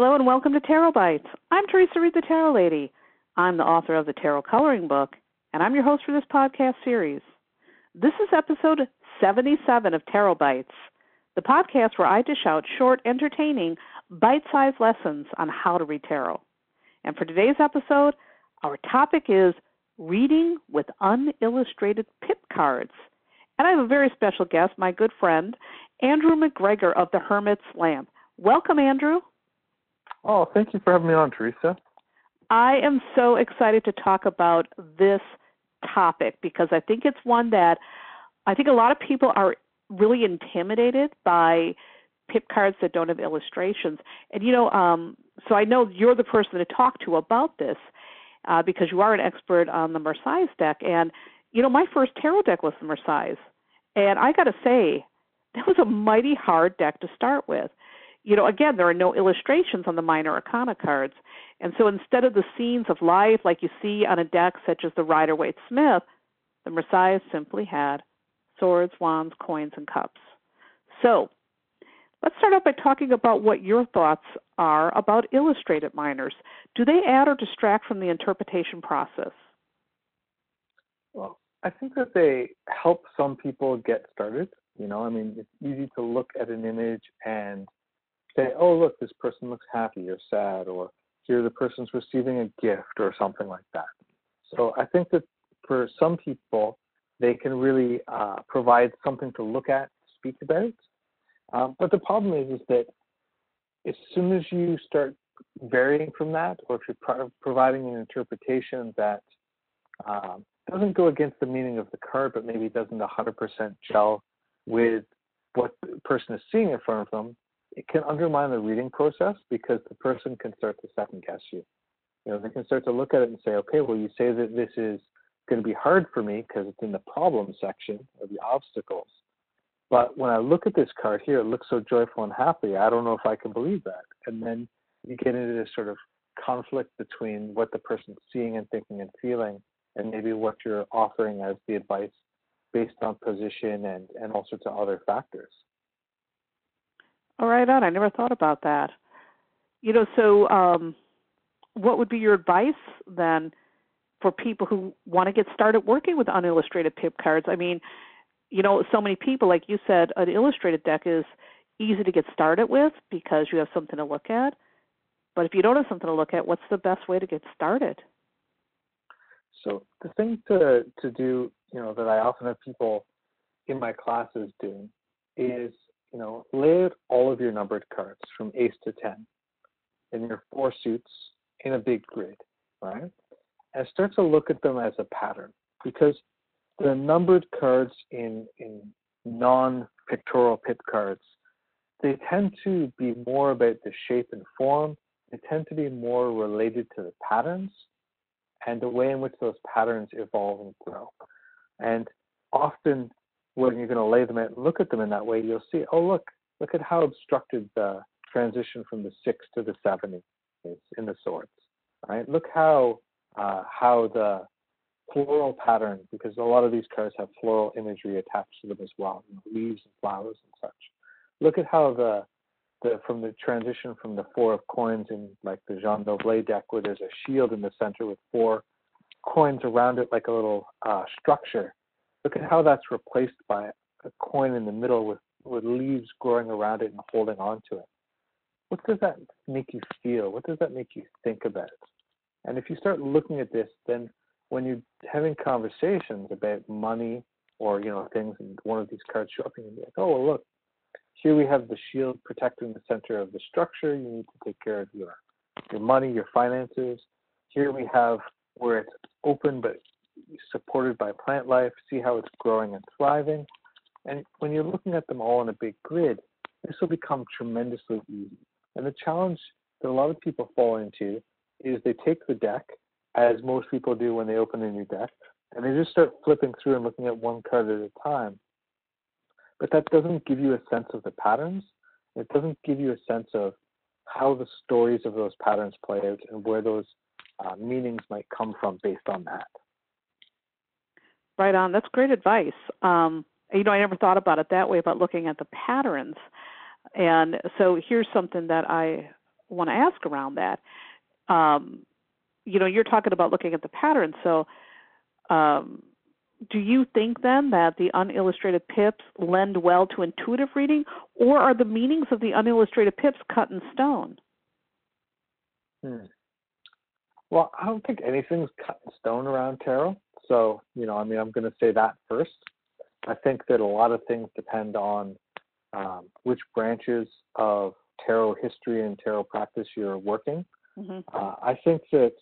Hello and welcome to Tarot Bites. I'm Theresa Reed, the Tarot Lady. I'm the author of the Tarot Coloring Book, and I'm your host for this podcast series. This is episode 77 of Tarot Bites, the podcast where I dish out short, entertaining, bite sized lessons on how to read tarot. And for today's episode, our topic is reading with unillustrated pip cards. And I have a very special guest, my good friend, Andrew McGregor of the Hermit's Lamp. Welcome, Andrew. Oh, thank you for having me on, Theresa. I am so excited to talk about this topic because I think it's one that I think a lot of people are really intimidated by pip cards that don't have illustrations. And you know, um, so I know you're the person to talk to about this uh, because you are an expert on the Marseilles deck. And you know, my first tarot deck was the Marseilles, and I got to say, that was a mighty hard deck to start with you know, again, there are no illustrations on the minor arcana cards. And so instead of the scenes of life like you see on a deck such as the Rider Waite Smith, the Marseilles simply had swords, wands, coins, and cups. So let's start out by talking about what your thoughts are about illustrated minors. Do they add or distract from the interpretation process? Well, I think that they help some people get started. You know, I mean, it's easy to look at an image and say, oh, look, this person looks happy or sad, or here the person's receiving a gift or something like that. So I think that for some people, they can really uh, provide something to look at, speak about. Um, but the problem is, is that as soon as you start varying from that, or if you're pro- providing an interpretation that um, doesn't go against the meaning of the card, but maybe doesn't 100% gel with what the person is seeing in front of them, it can undermine the reading process because the person can start to second guess you. You know, they can start to look at it and say, okay, well, you say that this is going to be hard for me because it's in the problem section or the obstacles. But when I look at this card here, it looks so joyful and happy. I don't know if I can believe that. And then you get into this sort of conflict between what the person's seeing and thinking and feeling and maybe what you're offering as the advice based on position and, and all sorts of other factors. Oh, right on. I never thought about that. You know, so um, what would be your advice then for people who want to get started working with unillustrated pip cards? I mean, you know, so many people, like you said, an illustrated deck is easy to get started with because you have something to look at. But if you don't have something to look at, what's the best way to get started? So the thing to to do, you know, that I often have people in my classes doing is you know, lay out all of your numbered cards from ace to 10 in your four suits in a big grid, right? And start to look at them as a pattern because the numbered cards in, in non pictorial pip cards, they tend to be more about the shape and form. They tend to be more related to the patterns and the way in which those patterns evolve and grow. And often when you're going to lay them out and look at them in that way, you'll see, oh, look, look at how obstructed the transition from the six to the seven is in the swords. Right? Look how uh, how the floral pattern, because a lot of these cards have floral imagery attached to them as well, you know, leaves and flowers and such. Look at how the the from the transition from the four of coins in like the Jean Noblet deck, where there's a shield in the center with four coins around it, like a little uh, structure Look at how that's replaced by a coin in the middle with, with leaves growing around it and holding on to it. What does that make you feel? What does that make you think about? And if you start looking at this, then when you're having conversations about money or you know things, and one of these cards show up, and you be like, "Oh, well, look, here we have the shield protecting the center of the structure. You need to take care of your your money, your finances. Here we have where it's open but supported by plant life, see how it's growing and thriving. And when you're looking at them all in a big grid, this will become tremendously easy. And the challenge that a lot of people fall into is they take the deck, as most people do when they open a new deck, and they just start flipping through and looking at one card at a time. But that doesn't give you a sense of the patterns. It doesn't give you a sense of how the stories of those patterns play out and where those uh, meanings might come from based on that. Right on. That's great advice. Um, you know, I never thought about it that way about looking at the patterns. And so here's something that I want to ask around that. Um, you know, you're talking about looking at the patterns. So, um, do you think then that the unillustrated pips lend well to intuitive reading, or are the meanings of the unillustrated pips cut in stone? Hmm. Well, I don't think anything's cut in stone around tarot. So, you know, I mean, I'm going to say that first. I think that a lot of things depend on um, which branches of tarot history and tarot practice you're working. Mm-hmm. Uh, I think that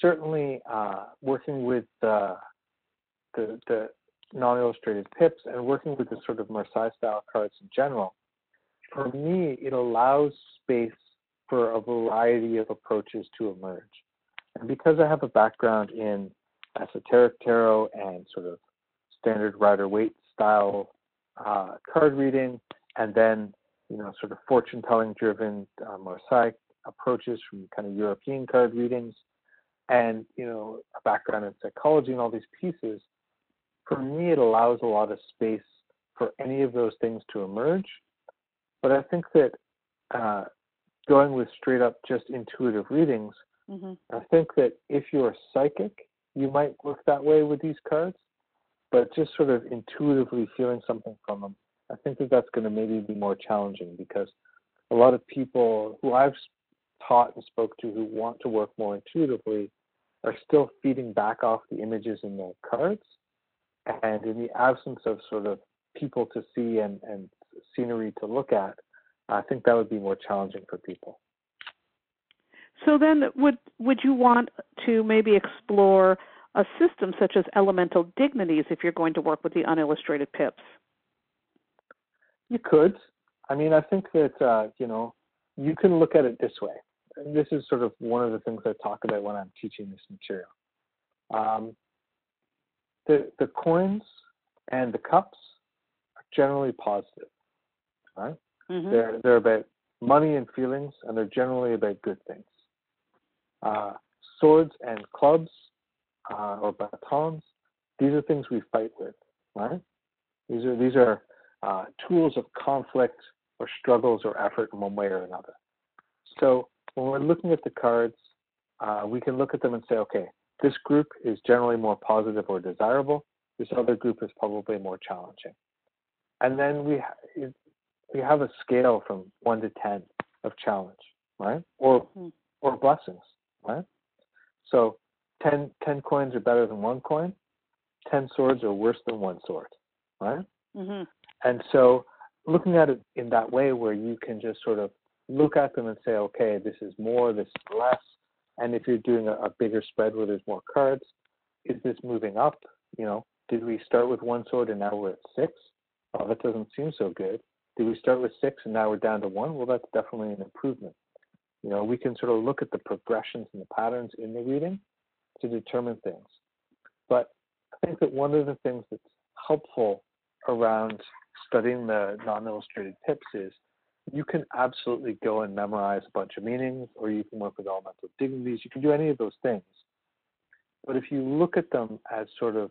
certainly uh, working with the, the, the non-illustrated pips and working with the sort of Marseille style cards in general, for me, it allows space for a variety of approaches to emerge. And because I have a background in esoteric tarot and sort of standard Rider Waite style uh, card reading, and then you know sort of fortune telling driven uh, Marseille approaches from kind of European card readings, and you know a background in psychology and all these pieces. For me, it allows a lot of space for any of those things to emerge. But I think that uh, going with straight up just intuitive readings, mm-hmm. I think that if you're psychic, you might work that way with these cards but just sort of intuitively feeling something from them, I think that that's going to maybe be more challenging because a lot of people who I've taught and spoke to who want to work more intuitively are still feeding back off the images in the cards. And in the absence of sort of people to see and, and scenery to look at, I think that would be more challenging for people. So then, would would you want to maybe explore a system such as elemental dignities if you're going to work with the unillustrated pips? You could. I mean, I think that, uh, you know, you can look at it this way. And this is sort of one of the things I talk about when I'm teaching this material. Um, the, the coins and the cups are generally positive, right? Mm-hmm. They're, they're about money and feelings, and they're generally about good things. Uh, swords and clubs uh, or batons. These are things we fight with, right? These are these are uh, tools of conflict or struggles or effort in one way or another. So when we're looking at the cards, uh, we can look at them and say, okay, this group is generally more positive or desirable. This other group is probably more challenging. And then we ha- we have a scale from one to ten of challenge, right? Or mm-hmm. or blessings, right? So 10, 10 coins are better than one coin. 10 swords are worse than one sword, right? Mm-hmm. And so looking at it in that way where you can just sort of look at them and say, okay, this is more, this is less. And if you're doing a, a bigger spread where there's more cards, is this moving up? You know, did we start with one sword and now we're at six? Oh, that doesn't seem so good. Did we start with six and now we're down to one? Well, that's definitely an improvement. You know, we can sort of look at the progressions and the patterns in the reading to determine things. But I think that one of the things that's helpful around studying the non-illustrated pips is you can absolutely go and memorize a bunch of meanings, or you can work with elemental dignities. You can do any of those things. But if you look at them as sort of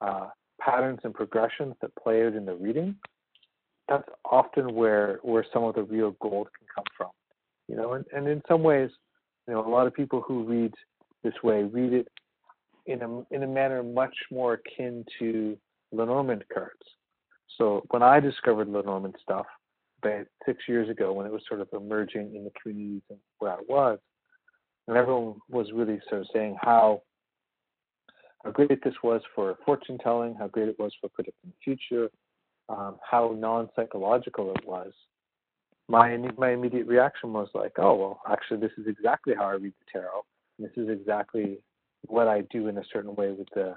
uh, patterns and progressions that play out in the reading, that's often where where some of the real gold can come from. You know, and, and in some ways, you know, a lot of people who read this way, read it in a in a manner much more akin to Lenormand cards. So when I discovered Lenormand stuff about six years ago, when it was sort of emerging in the communities where I was, and everyone was really sort of saying how how great this was for fortune telling, how great it was for predicting the future, um, how non psychological it was. My my immediate reaction was like, oh well, actually, this is exactly how I read the tarot. This is exactly what I do in a certain way with the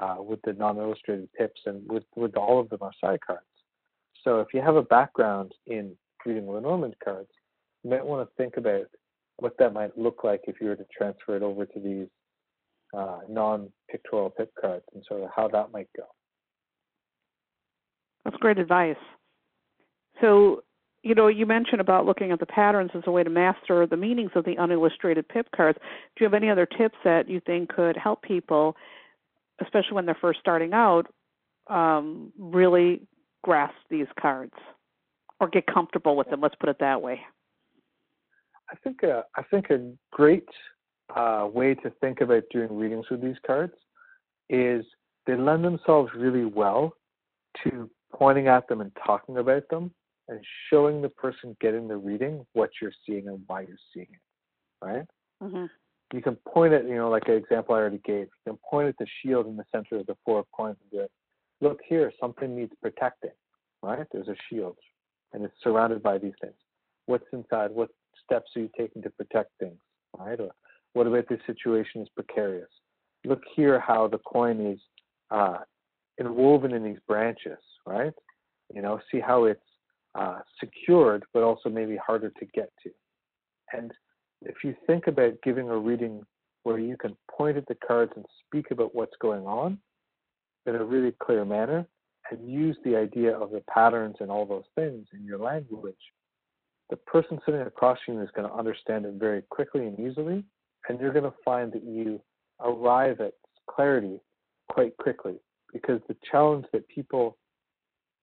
uh, with the non-illustrated pips and with with all of the Marseille cards. So if you have a background in reading Lenormand cards, you might want to think about what that might look like if you were to transfer it over to these uh, non-pictorial pip cards and sort of how that might go. That's great advice. So you know, you mentioned about looking at the patterns as a way to master the meanings of the unillustrated pip cards. Do you have any other tips that you think could help people, especially when they're first starting out, um, really grasp these cards or get comfortable with them? Let's put it that way. I think a, I think a great uh, way to think about doing readings with these cards is they lend themselves really well to pointing at them and talking about them and showing the person getting the reading what you're seeing and why you're seeing it, right? Mm-hmm. You can point at, you know, like an example I already gave. You can point at the shield in the center of the four of coins and be like, look here, something needs protecting, right? There's a shield and it's surrounded by these things. What's inside? What steps are you taking to protect things, right? Or what about this situation is precarious? Look here how the coin is uh, inwoven in these branches, right? You know, see how it's uh, secured, but also maybe harder to get to. And if you think about giving a reading where you can point at the cards and speak about what's going on in a really clear manner and use the idea of the patterns and all those things in your language, the person sitting across from you is going to understand it very quickly and easily, and you're going to find that you arrive at clarity quite quickly because the challenge that people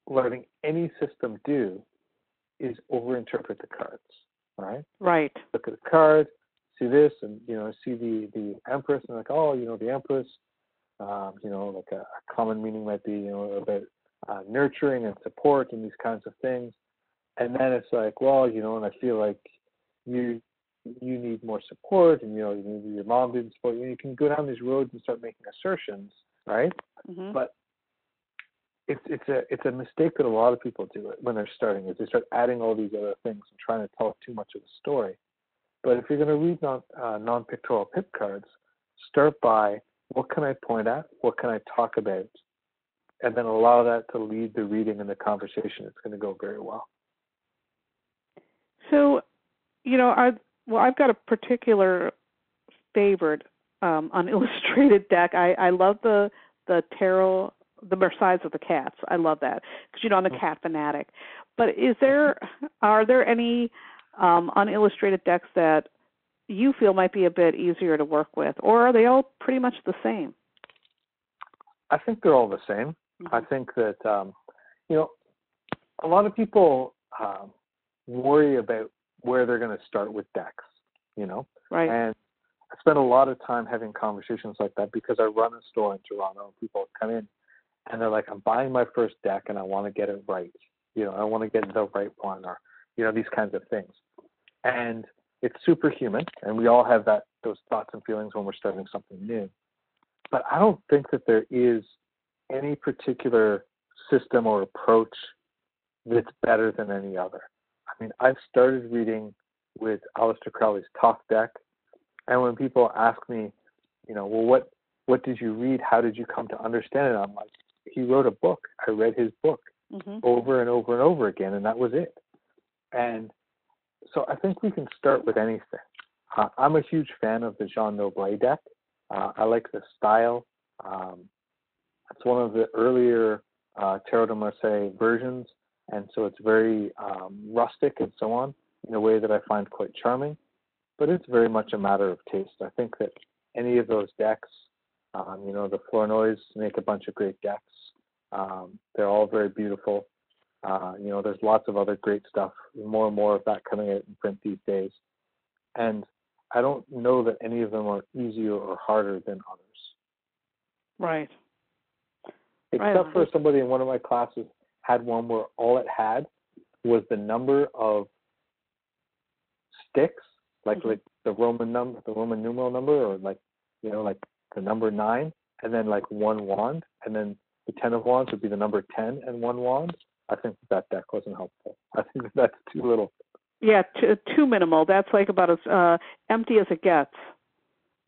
learning any system do is overinterpret the cards, right? Right. Look at the card, see this, and you know, see the the empress, and like, oh, you know, the empress. Um, you know, like a, a, common meaning might be, you know, about uh, nurturing and support and these kinds of things. And then it's like, well, you know, and I feel like you you need more support, and you know, maybe your mom didn't support you. You can go down these roads and start making assertions, right? Mm-hmm. But it's it's a it's a mistake that a lot of people do when they're starting is they start adding all these other things and trying to tell too much of the story. But if you're going to read non uh, non pictorial pip cards, start by what can I point at, what can I talk about, and then allow that to lead the reading and the conversation. It's going to go very well. So, you know, I well, I've got a particular favorite um, unillustrated deck. I I love the the tarot the Marseilles of the cats. I love that because you know I'm a mm. cat fanatic. But is there are there any um, unillustrated decks that you feel might be a bit easier to work with, or are they all pretty much the same? I think they're all the same. Mm-hmm. I think that um, you know a lot of people um, worry about where they're going to start with decks. You know, right? And I spend a lot of time having conversations like that because I run a store in Toronto and people come in and they're like, I'm buying my first deck and I want to get it right. You know, I want to get the right one or, you know, these kinds of things. And it's superhuman and we all have that those thoughts and feelings when we're starting something new. But I don't think that there is any particular system or approach that's better than any other. I mean, I've started reading with Aleister Crowley's Thoth deck, and when people ask me, you know, well, what what did you read? How did you come to understand it? I'm like, he wrote a book. I read his book mm-hmm. over and over and over again, and that was it. And so I think we can start with anything. Uh, I'm a huge fan of the Jean Noblet deck. Uh, I like the style. Um, it's one of the earlier uh, Tarot de Marseille versions, and so it's very um, rustic and so on in a way that I find quite charming. But it's very much a matter of taste. I think that any of those decks, um, you know, the Flornoys make a bunch of great decks. Um, they're all very beautiful. Uh, you know, there's lots of other great stuff, more and more of that coming out in print these days. And I don't know that any of them are easier or harder than others. Right. Except right. for somebody in one of my classes had one where all it had was the number of sticks, like mm-hmm. like the Roman number, the Roman numeral number, or like you know, like the number nine, and then like one wand, and then the ten of wands would be the number ten and one wand. I think that deck wasn't helpful. I think that's too little. Yeah, too, too minimal. That's like about as uh, empty as it gets.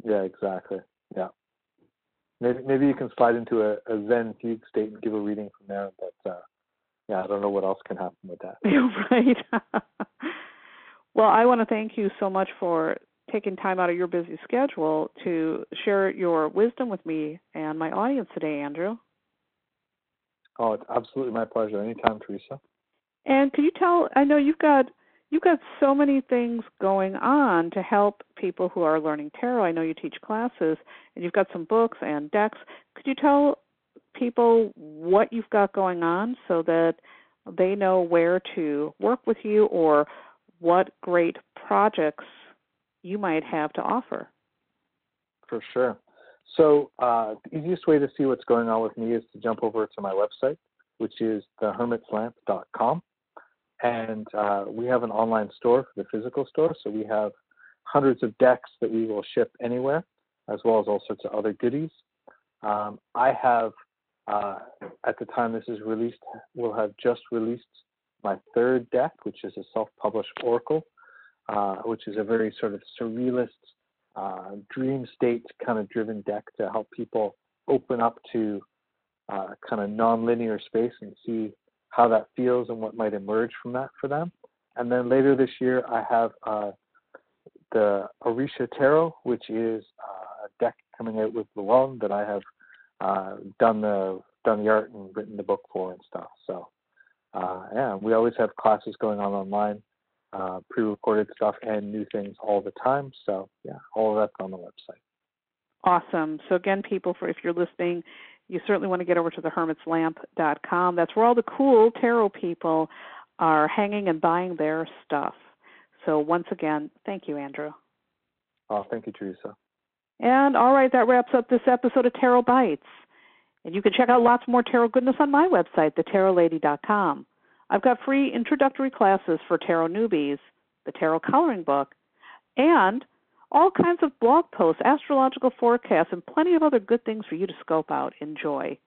Yeah, exactly. Yeah. Maybe maybe you can slide into a, a Zen fugue state and give a reading from there. But uh, yeah, I don't know what else can happen with that. right. well, I want to thank you so much for taking time out of your busy schedule to share your wisdom with me and my audience today, Andrew. Oh, it's absolutely my pleasure. Anytime, Theresa. And could you tell? I know you've got you've got so many things going on to help people who are learning tarot. I know you teach classes, and you've got some books and decks. Could you tell people what you've got going on so that they know where to work with you or what great projects you might have to offer. For sure. So uh, the easiest way to see what's going on with me is to jump over to my website, which is thehermitslamp.com. And uh, we have an online store for the physical store. So we have hundreds of decks that we will ship anywhere, as well as all sorts of other goodies. Um, I have, uh, at the time this is released, will have just released my third deck, which is a self-published oracle, uh, which is a very sort of surrealist, uh, dream state kind of driven deck to help people open up to uh, kind of non-linear space and see how that feels and what might emerge from that for them. And then later this year, I have uh, the Orisha Tarot, which is uh, a deck coming out with Llewellyn that I have uh, done the done the art and written the book for and stuff. So uh, yeah, we always have classes going on online, uh, pre-recorded stuff and new things all the time. So yeah, all of that's on the website. Awesome. So again, people, for if you're listening, you certainly want to get over to thehermitslamp.com. That's where all the cool tarot people are hanging and buying their stuff. So once again, thank you, Andrew. Oh, thank you, Theresa. And all right, that wraps up this episode of Tarot Bites. And you can check out lots more tarot goodness on my website, thetarotlady.com. I've got free introductory classes for tarot newbies, the tarot coloring book, and all kinds of blog posts, astrological forecasts, and plenty of other good things for you to scope out. Enjoy.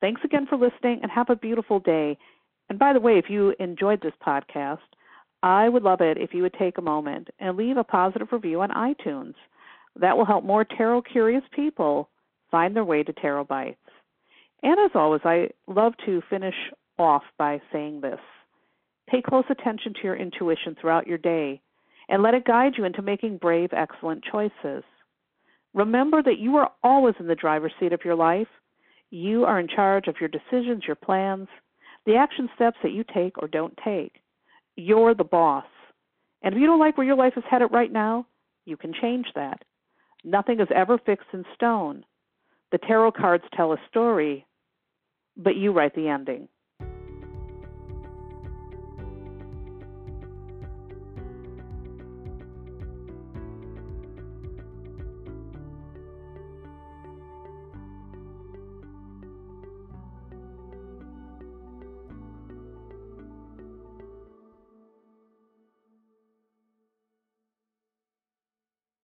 Thanks again for listening and have a beautiful day. And by the way, if you enjoyed this podcast, I would love it if you would take a moment and leave a positive review on iTunes. That will help more tarot curious people find their way to Tarot Bites. And as always, I love to finish off by saying this pay close attention to your intuition throughout your day and let it guide you into making brave, excellent choices. Remember that you are always in the driver's seat of your life. You are in charge of your decisions, your plans, the action steps that you take or don't take. You're the boss. And if you don't like where your life is headed right now, you can change that. Nothing is ever fixed in stone. The tarot cards tell a story, but you write the ending.